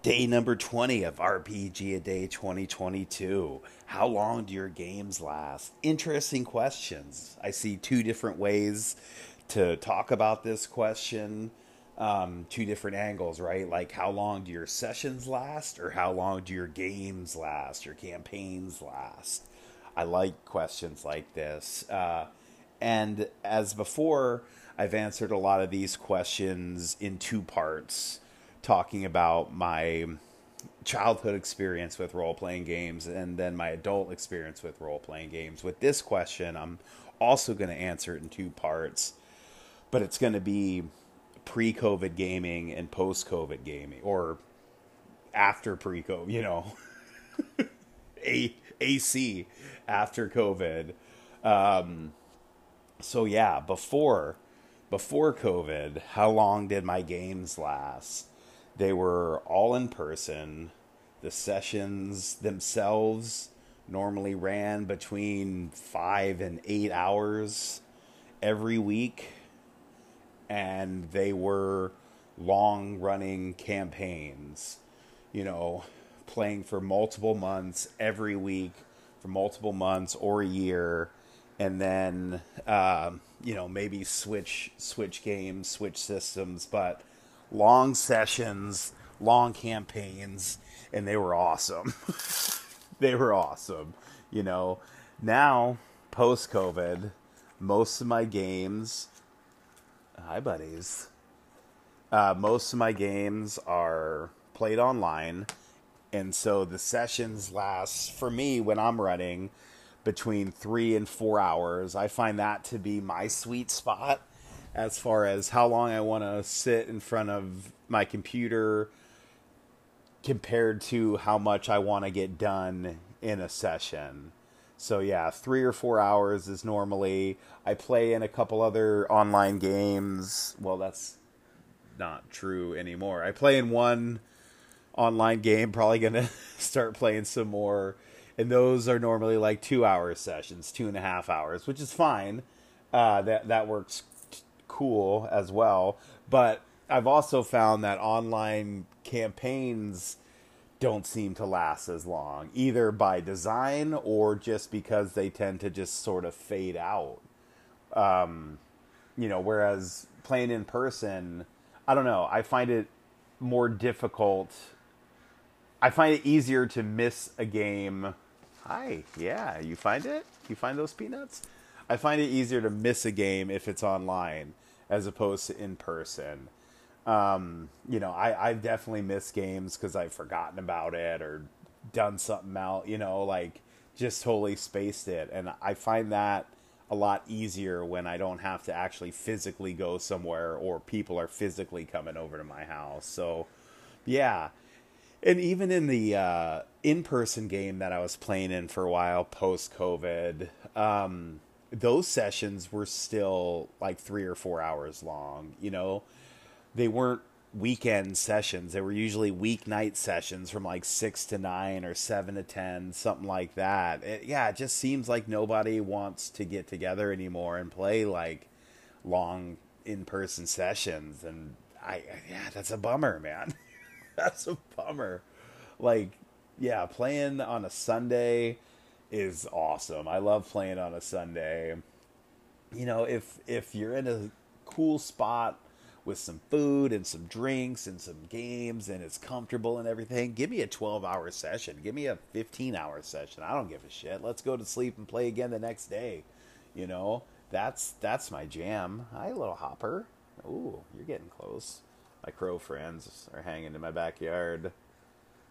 Day number 20 of RPG A Day 2022. How long do your games last? Interesting questions. I see two different ways to talk about this question, um, two different angles, right? Like, how long do your sessions last, or how long do your games last, your campaigns last? I like questions like this. Uh, and as before, I've answered a lot of these questions in two parts talking about my childhood experience with role playing games and then my adult experience with role playing games. With this question, I'm also going to answer it in two parts, but it's going to be pre COVID gaming and post COVID gaming, or after pre COVID, you know, A- AC after COVID. Um, so yeah, before before COVID, how long did my games last? They were all in person. The sessions themselves normally ran between five and eight hours every week, and they were long running campaigns. You know, playing for multiple months every week for multiple months or a year, and then um, you know maybe switch switch games, switch systems, but long sessions, long campaigns, and they were awesome. they were awesome. You know, now post COVID, most of my games, hi buddies, uh, most of my games are played online, and so the sessions last for me when I'm running between three and four hours. I find that to be my sweet spot as far as how long I want to sit in front of my computer compared to how much I want to get done in a session. So yeah, 3 or 4 hours is normally I play in a couple other online games. Well, that's not true anymore. I play in one online game, probably going to start playing some more. And those are normally like two hour sessions, two and a half hours, which is fine. Uh, that that works cool as well. But I've also found that online campaigns don't seem to last as long, either by design or just because they tend to just sort of fade out. Um, you know, whereas playing in person, I don't know, I find it more difficult. I find it easier to miss a game. Hi, yeah, you find it? You find those peanuts? I find it easier to miss a game if it's online as opposed to in person. Um, you know, I, I've definitely missed games because I've forgotten about it or done something out, you know, like just totally spaced it. And I find that a lot easier when I don't have to actually physically go somewhere or people are physically coming over to my house. So, yeah. And even in the uh, in person game that I was playing in for a while post COVID, um, those sessions were still like three or four hours long. You know, they weren't weekend sessions. They were usually weeknight sessions from like six to nine or seven to ten, something like that. It, yeah, it just seems like nobody wants to get together anymore and play like long in person sessions. And I, yeah, that's a bummer, man. that's a bummer. Like, yeah, playing on a Sunday is awesome. I love playing on a Sunday. You know, if if you're in a cool spot with some food and some drinks and some games and it's comfortable and everything, give me a 12-hour session. Give me a 15-hour session. I don't give a shit. Let's go to sleep and play again the next day. You know, that's that's my jam. Hi, little hopper. Ooh, you're getting close. My crow friends are hanging in my backyard.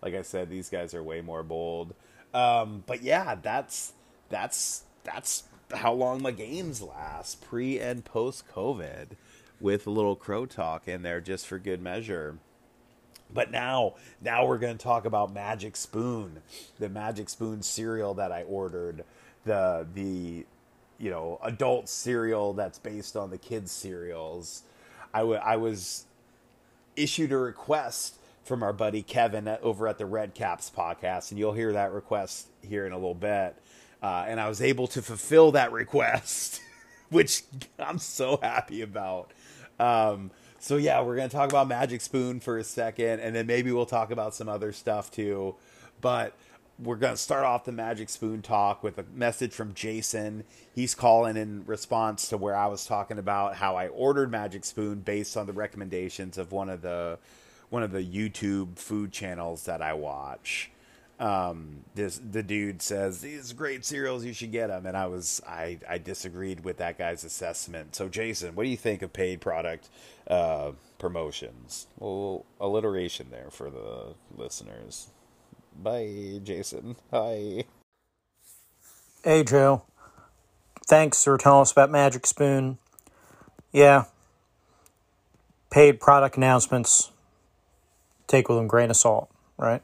Like I said, these guys are way more bold. Um, but yeah, that's that's that's how long my games last, pre and post COVID, with a little crow talk in there just for good measure. But now, now we're going to talk about Magic Spoon, the Magic Spoon cereal that I ordered, the the you know adult cereal that's based on the kids cereals. I, w- I was issued a request from our buddy Kevin over at the Red Caps podcast, and you'll hear that request here in a little bit. Uh, and I was able to fulfill that request, which I'm so happy about. Um, so yeah, we're gonna talk about Magic Spoon for a second, and then maybe we'll talk about some other stuff too. But we're to start off the Magic Spoon talk with a message from Jason. He's calling in response to where I was talking about how I ordered Magic Spoon based on the recommendations of one of the one of the YouTube food channels that I watch. Um, this the dude says these great cereals you should get them, and I was I I disagreed with that guy's assessment. So Jason, what do you think of paid product uh, promotions? Well, alliteration there for the listeners. Bye, Jason. Hi. Hey, Joe. Thanks for telling us about Magic Spoon. Yeah. Paid product announcements. Take with them grain of salt, right?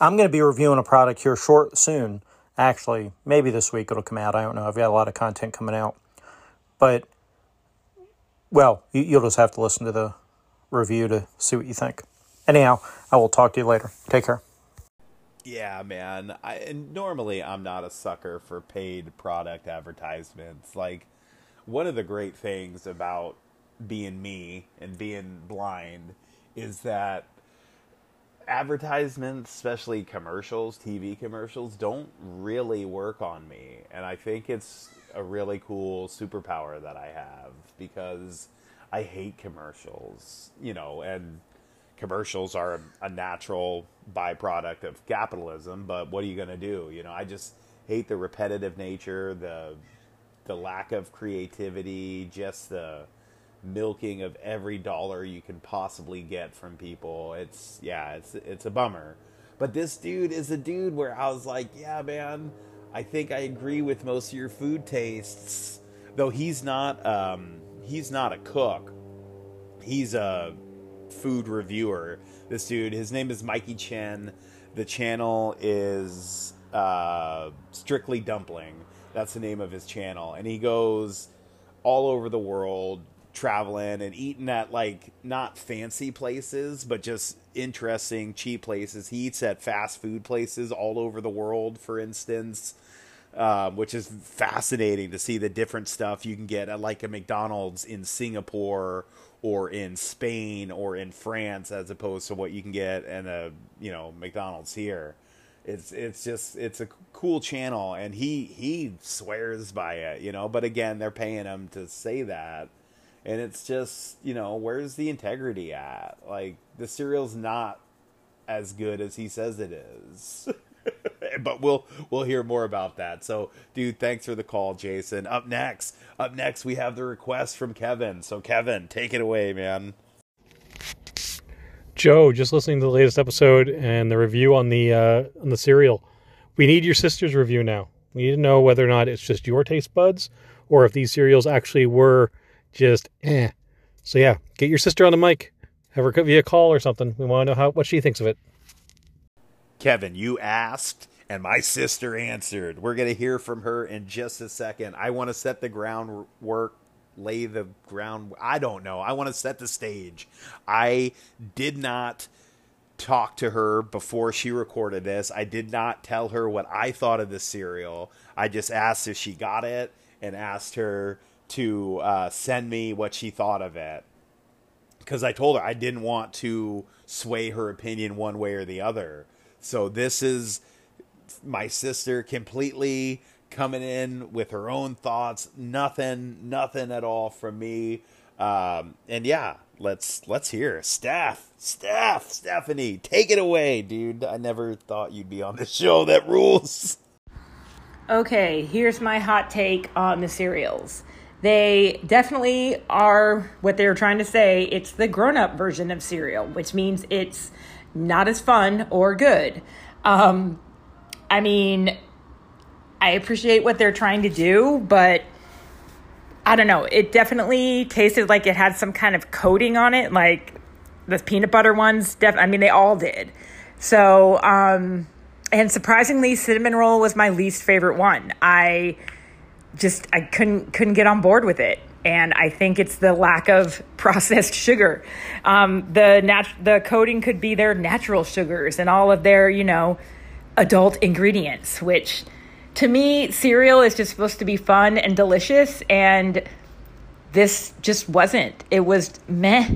I'm going to be reviewing a product here short soon. Actually, maybe this week it'll come out. I don't know. I've got a lot of content coming out. But, well, you'll just have to listen to the review to see what you think. Anyhow, I will talk to you later. Take care. Yeah, man. I and normally I'm not a sucker for paid product advertisements. Like one of the great things about being me and being blind is that advertisements, especially commercials, TV commercials, don't really work on me. And I think it's a really cool superpower that I have because I hate commercials, you know, and commercials are a natural byproduct of capitalism, but what are you going to do? You know, I just hate the repetitive nature, the the lack of creativity, just the milking of every dollar you can possibly get from people. It's yeah, it's it's a bummer. But this dude is a dude where I was like, yeah, man, I think I agree with most of your food tastes. Though he's not um he's not a cook. He's a food reviewer. This dude, his name is Mikey Chen. The channel is uh, Strictly Dumpling. That's the name of his channel, and he goes all over the world traveling and eating at like not fancy places, but just interesting, cheap places. He eats at fast food places all over the world, for instance. Um, which is fascinating to see the different stuff you can get at like a McDonald's in Singapore or in Spain or in France as opposed to what you can get in a you know McDonald's here. It's it's just it's a cool channel and he he swears by it, you know, but again, they're paying him to say that. And it's just, you know, where's the integrity at? Like the cereal's not as good as he says it is. but we'll we'll hear more about that. So, dude, thanks for the call, Jason. Up next, up next, we have the request from Kevin. So, Kevin, take it away, man. Joe, just listening to the latest episode and the review on the uh, on the cereal. We need your sister's review now. We need to know whether or not it's just your taste buds or if these cereals actually were just eh. So yeah, get your sister on the mic. Have her via call or something. We want to know how what she thinks of it. Kevin, you asked and my sister answered. We're going to hear from her in just a second. I want to set the groundwork, lay the ground. I don't know. I want to set the stage. I did not talk to her before she recorded this. I did not tell her what I thought of the cereal. I just asked if she got it and asked her to uh, send me what she thought of it. Because I told her I didn't want to sway her opinion one way or the other. So this is my sister completely coming in with her own thoughts. Nothing, nothing at all from me. Um, and yeah, let's let's hear Steph, Steph, Stephanie, take it away, dude. I never thought you'd be on the show. That rules. Okay, here's my hot take on the cereals. They definitely are what they were trying to say. It's the grown up version of cereal, which means it's not as fun or good. Um, I mean, I appreciate what they're trying to do, but I don't know. It definitely tasted like it had some kind of coating on it, like the peanut butter ones. Def- I mean, they all did. So, um, and surprisingly, cinnamon roll was my least favorite one. I just I couldn't couldn't get on board with it, and I think it's the lack of processed sugar. Um, the nat- the coating could be their natural sugars and all of their you know adult ingredients, which to me, cereal is just supposed to be fun and delicious. And this just wasn't. It was meh.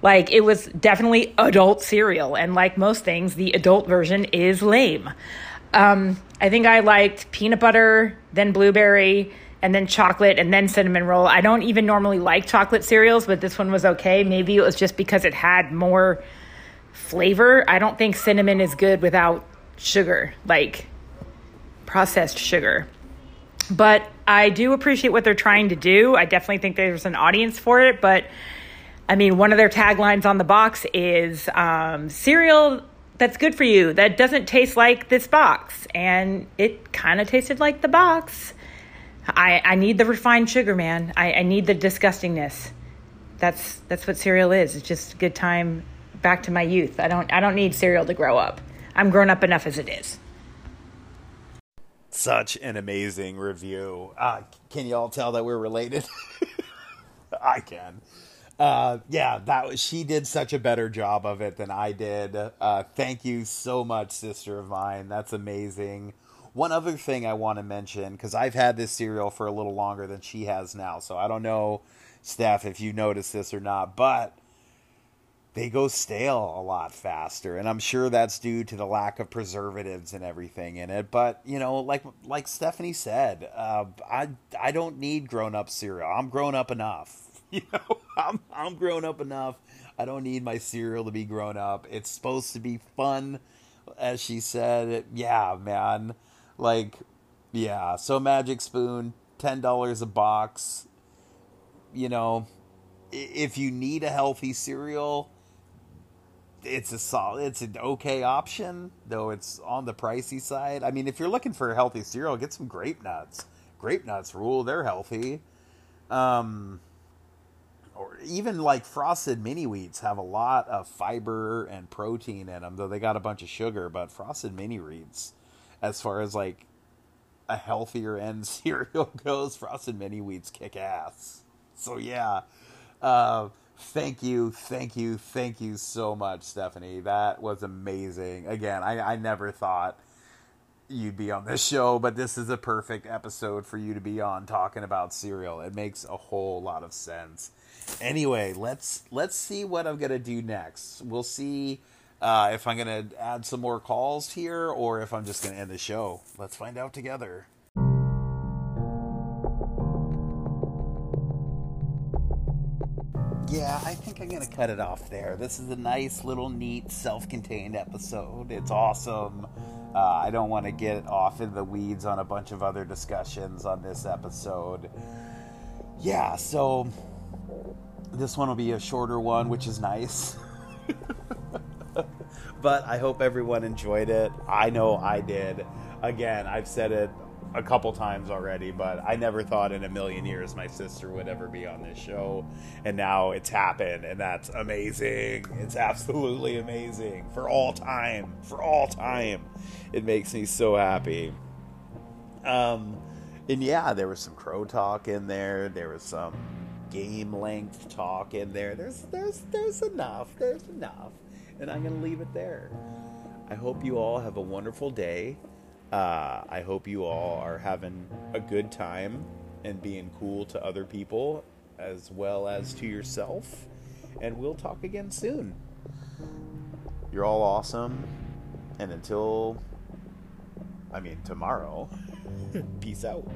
Like it was definitely adult cereal, and like most things, the adult version is lame. Um, I think I liked peanut butter, then blueberry, and then chocolate, and then cinnamon roll. I don't even normally like chocolate cereals, but this one was okay. Maybe it was just because it had more flavor. I don't think cinnamon is good without sugar, like processed sugar. But I do appreciate what they're trying to do. I definitely think there's an audience for it. But I mean, one of their taglines on the box is um, cereal that's good for you that doesn't taste like this box. And it kind of tasted like the box. I, I need the refined sugar, man. I, I need the disgustingness. That's that's what cereal is. It's just a good time back to my youth. I don't I don't need cereal to grow up. I'm grown up enough as it is. Such an amazing review. Uh, can you all tell that we're related? I can. Uh, yeah, that was, she did such a better job of it than I did. Uh, thank you so much, sister of mine. That's amazing. One other thing I want to mention because I've had this cereal for a little longer than she has now, so I don't know, Steph, if you noticed this or not, but they go stale a lot faster and i'm sure that's due to the lack of preservatives and everything in it but you know like like stephanie said uh, i i don't need grown up cereal i'm grown up enough you know i'm i'm grown up enough. I don't need my cereal to be grown up. It's supposed to be fun as she said. Yeah man. Like yeah. So magic spoon $10 a box. You know if you need a healthy cereal it's a solid, it's an okay option, though it's on the pricey side. I mean, if you're looking for a healthy cereal, get some grape nuts. Grape nuts rule; they're healthy. Um, or even like frosted mini wheats have a lot of fiber and protein in them, though they got a bunch of sugar. But frosted mini wheats, as far as like a healthier end cereal goes, frosted mini wheats kick ass. So yeah. Uh, Thank you, thank you, thank you so much, Stephanie. That was amazing. Again, I, I never thought you'd be on this show, but this is a perfect episode for you to be on talking about cereal. It makes a whole lot of sense. Anyway, let's let's see what I'm gonna do next. We'll see uh, if I'm gonna add some more calls here or if I'm just gonna end the show. Let's find out together. Yeah, I think I'm gonna cut it off there. This is a nice little neat self-contained episode. It's awesome. Uh, I don't want to get off in the weeds on a bunch of other discussions on this episode. Yeah, so this one will be a shorter one, which is nice. but I hope everyone enjoyed it. I know I did. Again, I've said it a couple times already, but I never thought in a million years my sister would ever be on this show. And now it's happened, and that's amazing. It's absolutely amazing for all time. For all time. It makes me so happy. Um, and yeah, there was some crow talk in there. There was some game length talk in there. There's there's there's enough. There's enough. And I'm gonna leave it there. I hope you all have a wonderful day. Uh, I hope you all are having a good time and being cool to other people as well as to yourself. And we'll talk again soon. You're all awesome. And until, I mean, tomorrow, peace out.